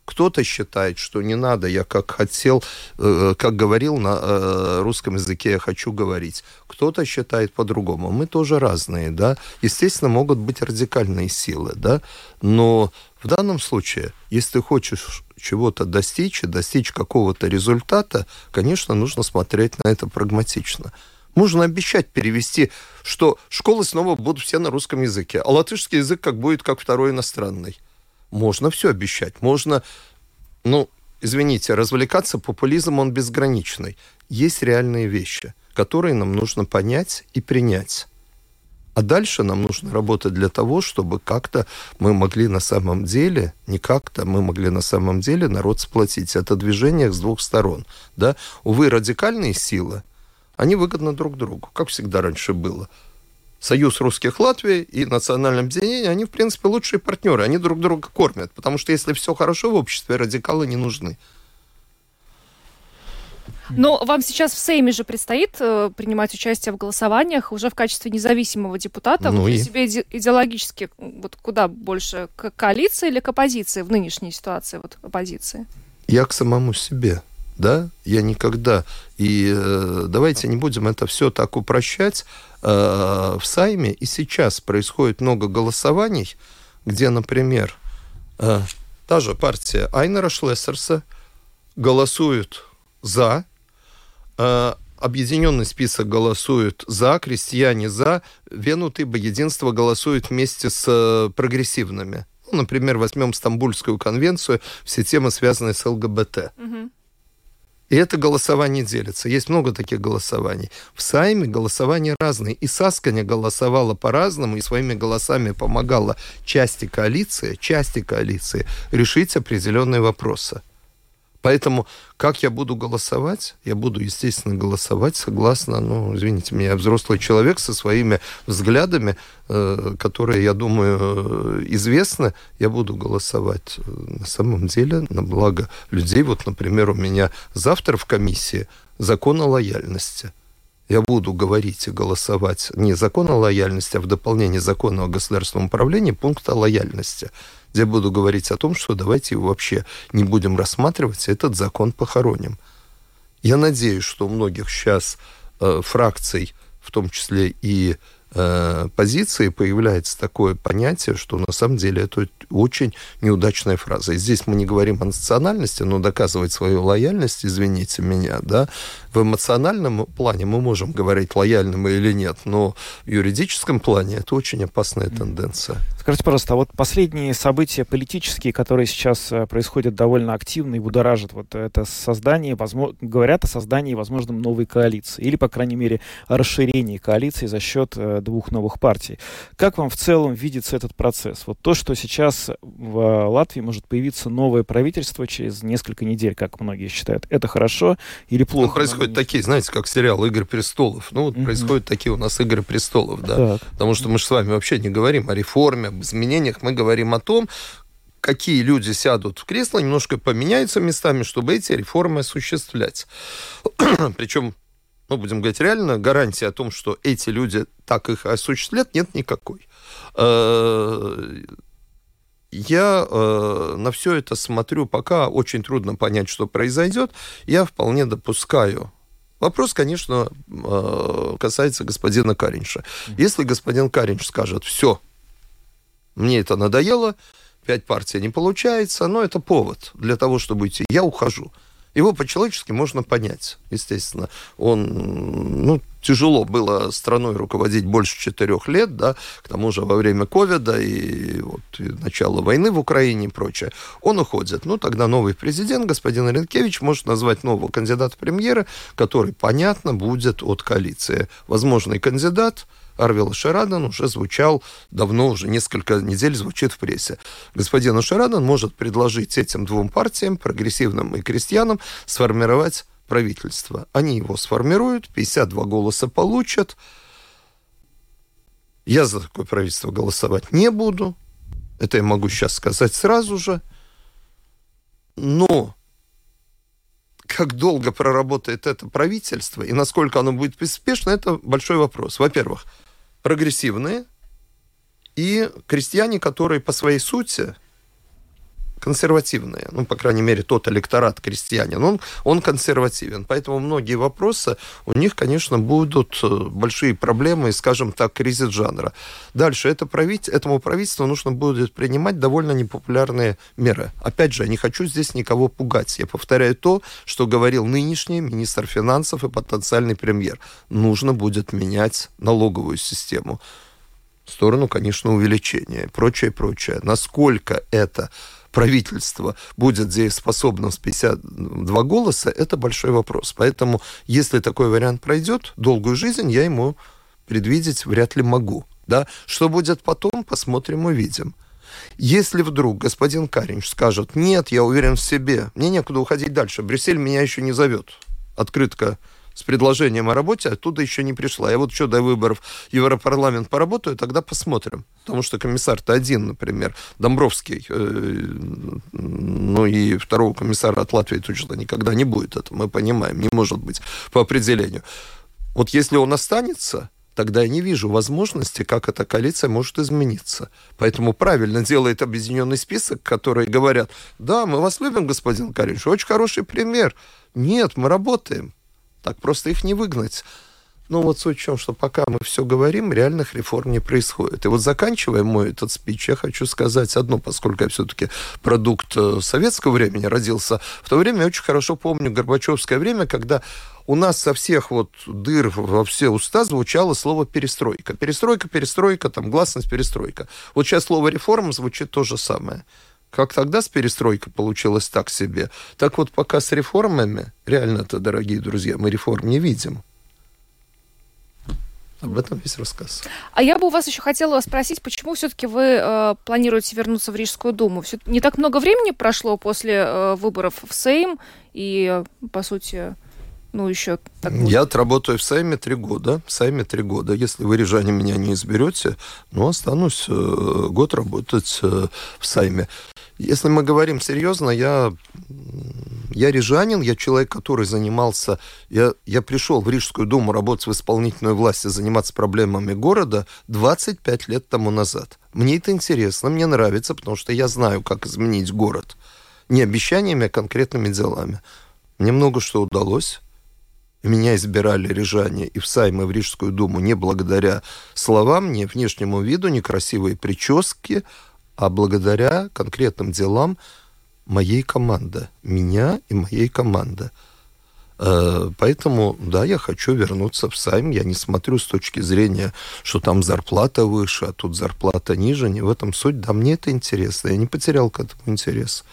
[SPEAKER 11] Кто-то считает, что не надо, я как хотел, э, как говорил на э, русском языке, я хочу говорить. Кто-то считает по-другому. Мы тоже разные, да. Естественно, могут быть радикальные силы, да. Но в данном случае, если ты хочешь чего-то достичь, достичь какого-то результата, конечно, нужно смотреть на это прагматично. Можно обещать перевести, что школы снова будут все на русском языке, а латышский язык как будет как второй иностранный. Можно все обещать. Можно, ну, извините, развлекаться, популизм, он безграничный. Есть реальные вещи, которые нам нужно понять и принять. А дальше нам нужно работать для того, чтобы как-то мы могли на самом деле, не как-то, мы могли на самом деле народ сплотить. Это движение с двух сторон. Да? Увы, радикальные силы, они выгодны друг другу, как всегда раньше было. Союз русских Латвии и национальное объединение, они, в принципе, лучшие партнеры. Они друг друга кормят. Потому что если все хорошо в обществе, радикалы не нужны.
[SPEAKER 4] Но вам сейчас в Сейме же предстоит э, принимать участие в голосованиях уже в качестве независимого депутата. Ну Вы и... себе идеологически вот куда больше, к коалиции или к оппозиции в нынешней ситуации вот оппозиции?
[SPEAKER 11] Я к самому себе да, я никогда. И э, давайте не будем это все так упрощать. Э, в Сайме и сейчас происходит много голосований, где, например, э, та же партия Айнера Шлессерса голосует за, э, объединенный список голосует за, крестьяне за, Венутыба единство голосует вместе с прогрессивными. Ну, например, возьмем Стамбульскую конвенцию, все темы, связанные с ЛГБТ. Угу. И это голосование делится. Есть много таких голосований. В Сайме голосования разные. И Сасканя голосовала по-разному и своими голосами помогала части коалиции, части коалиции решить определенные вопросы. Поэтому как я буду голосовать? Я буду, естественно, голосовать согласно, ну, извините меня, взрослый человек со своими взглядами, э, которые, я думаю, известны. Я буду голосовать э, на самом деле на благо людей. Вот, например, у меня завтра в комиссии закон о лояльности. я буду говорить и голосовать не закон о лояльности, а в дополнение закона о государственном управлении пункт о лояльности, где буду говорить о том, что давайте вообще не будем рассматривать, этот закон похороним. Я надеюсь, что у многих сейчас э, фракций, в том числе и Э, позиции появляется такое понятие, что на самом деле это очень неудачная фраза. И здесь мы не говорим о национальности, но доказывать свою лояльность, извините меня, да, в эмоциональном плане мы можем говорить, лояльны мы или нет, но в юридическом плане это очень опасная тенденция.
[SPEAKER 5] Скажите, пожалуйста, а вот последние события политические, которые сейчас э, происходят довольно активно и будоражат, вот это создание, возможно, говорят о создании, возможно, новой коалиции, или, по крайней мере, о расширении коалиции за счет э, двух новых партий. Как вам в целом видится этот процесс? Вот то, что сейчас в Латвии может появиться новое правительство через несколько недель, как многие считают, это хорошо или плохо? Ну,
[SPEAKER 11] происходят такие, знаете, как сериал «Игры престолов». Ну, вот mm-hmm. происходят такие у нас «Игры престолов», да. Так. Потому что мы же с вами вообще не говорим о реформе, об изменениях, мы говорим о том, какие люди сядут в кресло, немножко поменяются местами, чтобы эти реформы осуществлять. (clears throat) Причем, ну, будем говорить реально, гарантии о том, что эти люди так их осуществлят, нет никакой. Э, я э, на все это смотрю, пока очень трудно понять, что произойдет. Я вполне допускаю Вопрос, конечно, э, касается господина Каринша. Если господин Каринш скажет, все, мне это надоело, пять партий не получается, но это повод для того, чтобы идти. Я ухожу. Его по-человечески можно понять, естественно. Он, ну, тяжело было страной руководить больше четырех лет, да, к тому же во время ковида и, вот, и начала войны в Украине и прочее. Он уходит. Ну, тогда новый президент, господин Ренкевич, может назвать нового кандидата премьера, который, понятно, будет от коалиции. Возможный кандидат – Арвила Шарадан уже звучал давно, уже несколько недель звучит в прессе. Господин Шарадан может предложить этим двум партиям, прогрессивным и крестьянам, сформировать правительство. Они его сформируют, 52 голоса получат. Я за такое правительство голосовать не буду. Это я могу сейчас сказать сразу же. Но как долго проработает это правительство и насколько оно будет успешно, это большой вопрос. Во-первых, прогрессивные и крестьяне, которые по своей сути консервативные. Ну, по крайней мере, тот электорат крестьянин, он, он консервативен. Поэтому многие вопросы, у них, конечно, будут э, большие проблемы, скажем так, кризис жанра. Дальше это править, этому правительству нужно будет принимать довольно непопулярные меры. Опять же, я не хочу здесь никого пугать. Я повторяю то, что говорил нынешний министр финансов и потенциальный премьер. Нужно будет менять налоговую систему в сторону, конечно, увеличения, прочее, прочее. Насколько это правительство будет здесь способно с 52 голоса, это большой вопрос. Поэтому, если такой вариант пройдет, долгую жизнь я ему предвидеть вряд ли могу. Да? Что будет потом, посмотрим, увидим. Если вдруг господин Каринч скажет, нет, я уверен в себе, мне некуда уходить дальше, Брюссель меня еще не зовет, открытка с предложением о работе оттуда еще не пришла. Я вот что до выборов Европарламент поработаю, тогда посмотрим. Потому что комиссар-то один, например, Домбровский, э, ну и второго комиссара от Латвии точно никогда не будет. Это мы понимаем, не может быть по определению. Вот если он останется, тогда я не вижу возможности, как эта коалиция может измениться. Поэтому правильно делает объединенный список, которые говорят, да, мы вас любим, господин Каринш, очень хороший пример. Нет, мы работаем. Так просто их не выгнать. Ну вот суть в чем, что пока мы все говорим, реальных реформ не происходит. И вот заканчивая мой этот спич, я хочу сказать одно, поскольку я все-таки продукт э, советского времени родился. В то время я очень хорошо помню Горбачевское время, когда у нас со всех вот дыр во все уста звучало слово перестройка. Перестройка, перестройка, там гласность, перестройка. Вот сейчас слово реформа звучит то же самое. Как тогда с перестройкой получилось так себе, так вот пока с реформами, реально-то, дорогие друзья, мы реформ не видим. Об этом весь рассказ.
[SPEAKER 4] А я бы у вас еще хотела спросить, почему все-таки вы э, планируете вернуться в Рижскую думу? Все, не так много времени прошло после э, выборов в Сейм, и, по сути, ну, еще
[SPEAKER 11] так Я отработаю в Сайме три года. В Сайме три года. Если вы, рижане, меня не изберете, ну, останусь э, год работать э, в Сайме. Если мы говорим серьезно, я, я рижанин, я человек, который занимался... Я, я пришел в Рижскую думу работать в исполнительной власти, заниматься проблемами города 25 лет тому назад. Мне это интересно, мне нравится, потому что я знаю, как изменить город. Не обещаниями, а конкретными делами. Мне много что удалось. Меня избирали рижане и в Сайм, и в Рижскую думу не благодаря словам, не внешнему виду, не красивой прическе, а благодаря конкретным делам моей команды. Меня и моей команды. Э, поэтому, да, я хочу вернуться в Сайм. Я не смотрю с точки зрения, что там зарплата выше, а тут зарплата ниже. Не в этом суть. Да, мне это интересно. Я не потерял к этому интерес.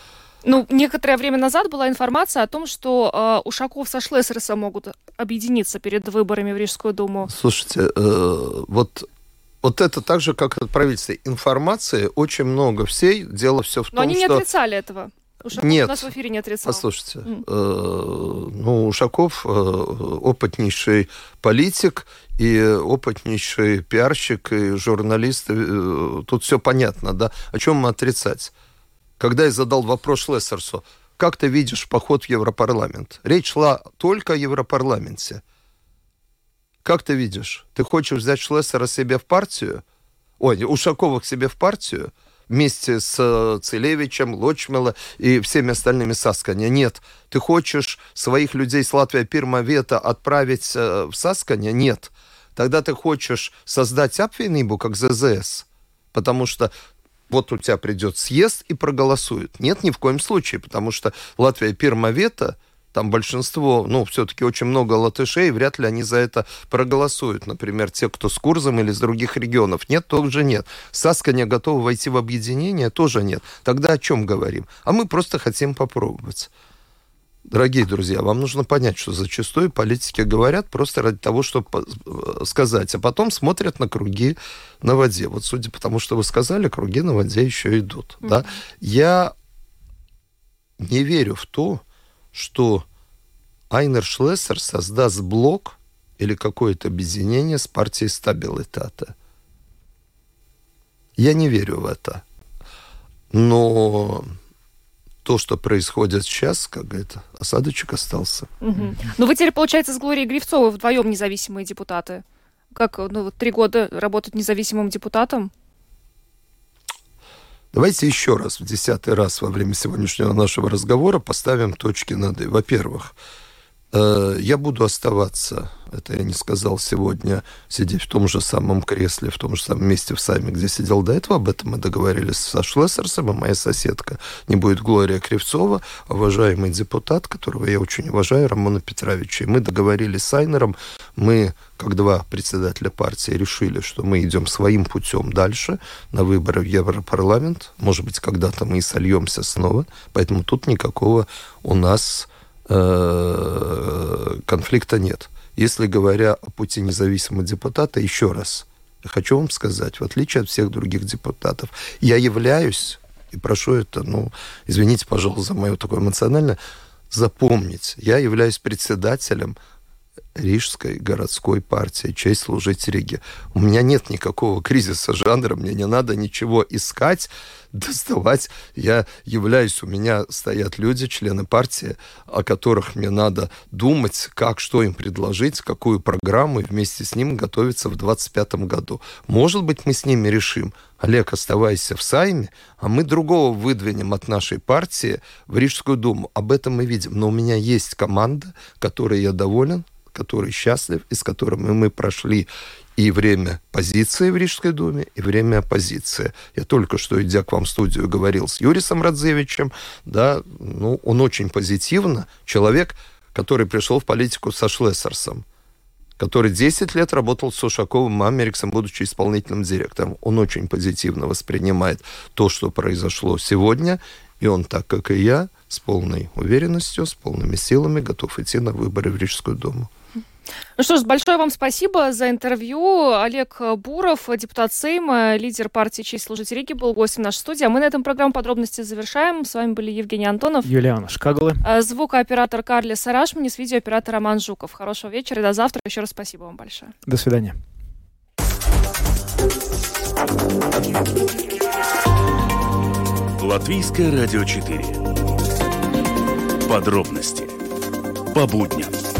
[SPEAKER 4] Ну, некоторое время назад была информация о том, что э, Ушаков со Шлессерсом могут объединиться перед выборами в Рижскую думу.
[SPEAKER 11] Слушайте, э, вот вот это так же, как от правительства. Информации очень много всей. Дело все в
[SPEAKER 4] Но
[SPEAKER 11] том,
[SPEAKER 4] что...
[SPEAKER 11] Но они
[SPEAKER 4] не отрицали этого. Ушаков
[SPEAKER 11] Нет.
[SPEAKER 4] у нас в эфире не отрицал.
[SPEAKER 11] Послушайте, mm. э, ну, Ушаков э, опытнейший политик и опытнейший пиарщик и журналист. Э, тут все понятно, да? О чем мы отрицать? Когда я задал вопрос Шлессерсу, как ты видишь поход в Европарламент? Речь шла только о Европарламенте. Как ты видишь? Ты хочешь взять Шлессера себе в партию? Ой, Ушакова к себе в партию? Вместе с э, Целевичем, Лочмела и всеми остальными Сасканя. Нет. Ты хочешь своих людей с Латвии Пирмавета отправить э, в Сасканя? Нет. Тогда ты хочешь создать Апвенибу, как ЗЗС? Потому что вот у тебя придет съезд и проголосует. Нет, ни в коем случае, потому что Латвия Пирмавета – там большинство, ну, все-таки очень много латышей, вряд ли они за это проголосуют. Например, те, кто с Курзом или с других регионов. Нет, тоже нет. Сасканя готова войти в объединение, тоже нет. Тогда о чем говорим? А мы просто хотим попробовать. Дорогие друзья, вам нужно понять, что зачастую политики говорят просто ради того, чтобы э, сказать, а потом смотрят на круги на воде. Вот судя по тому, что вы сказали, круги на воде еще идут. Mm-hmm. Да? Я не верю в то, что Айнер Шлессер создаст блок или какое-то объединение с партией Стабилитата. Я не верю в это. Но то, что происходит сейчас, как это, осадочек остался.
[SPEAKER 4] Угу. Ну, вы теперь, получается, с Глорией Гривцовой вдвоем независимые депутаты. Как, ну, три года работать независимым депутатом?
[SPEAKER 11] Давайте еще раз, в десятый раз во время сегодняшнего нашего разговора поставим точки над «и». Во-первых, я буду оставаться, это я не сказал сегодня, сидеть в том же самом кресле, в том же самом месте в Сами, где сидел до этого. Об этом мы договорились со Шлессерсом, а моя соседка не будет Глория Кривцова, уважаемый депутат, которого я очень уважаю, Рамона Петровича. И мы договорились с Айнером, мы как два председателя партии решили, что мы идем своим путем дальше на выборы в Европарламент. Может быть, когда-то мы и сольемся снова. Поэтому тут никакого у нас э, конфликта нет. Если говоря о пути независимого депутата, еще раз, хочу вам сказать, в отличие от всех других депутатов, я являюсь, и прошу это, ну, извините, пожалуйста, за мое такое эмоциональное, запомнить, я являюсь председателем Рижской городской партии «Честь служить Риге». У меня нет никакого кризиса жанра, мне не надо ничего искать, (laughs) доставать. Я являюсь, у меня стоят люди, члены партии, о которых мне надо думать, как, что им предложить, какую программу, и вместе с ним готовиться в 2025 году. Может быть, мы с ними решим, Олег, оставайся в Сайме, а мы другого выдвинем от нашей партии в Рижскую думу. Об этом мы видим. Но у меня есть команда, которой я доволен, который счастлив и с которым мы прошли и время позиции в Рижской думе, и время оппозиции. Я только что, идя к вам в студию, говорил с Юрисом Радзевичем, да, ну, он очень позитивно, человек, который пришел в политику со Шлессерсом, который 10 лет работал с Ушаковым Америксом, будучи исполнительным директором. Он очень позитивно воспринимает то, что произошло сегодня, и он, так как и я, с полной уверенностью, с полными силами готов идти на выборы в Рижскую думу.
[SPEAKER 4] Ну что ж, большое вам спасибо за интервью. Олег Буров, депутат Сейма, лидер партии «Честь служить Риги», был гостем нашей студии. А мы на этом программу подробности завершаем. С вами были Евгений Антонов.
[SPEAKER 5] Юлиана Шкагала.
[SPEAKER 4] А, звукооператор Карли Сарашманис, видеооператор Роман Жуков. Хорошего вечера и до завтра. Еще раз спасибо вам большое.
[SPEAKER 5] До свидания.
[SPEAKER 3] Латвийское радио 4. Подробности по будням.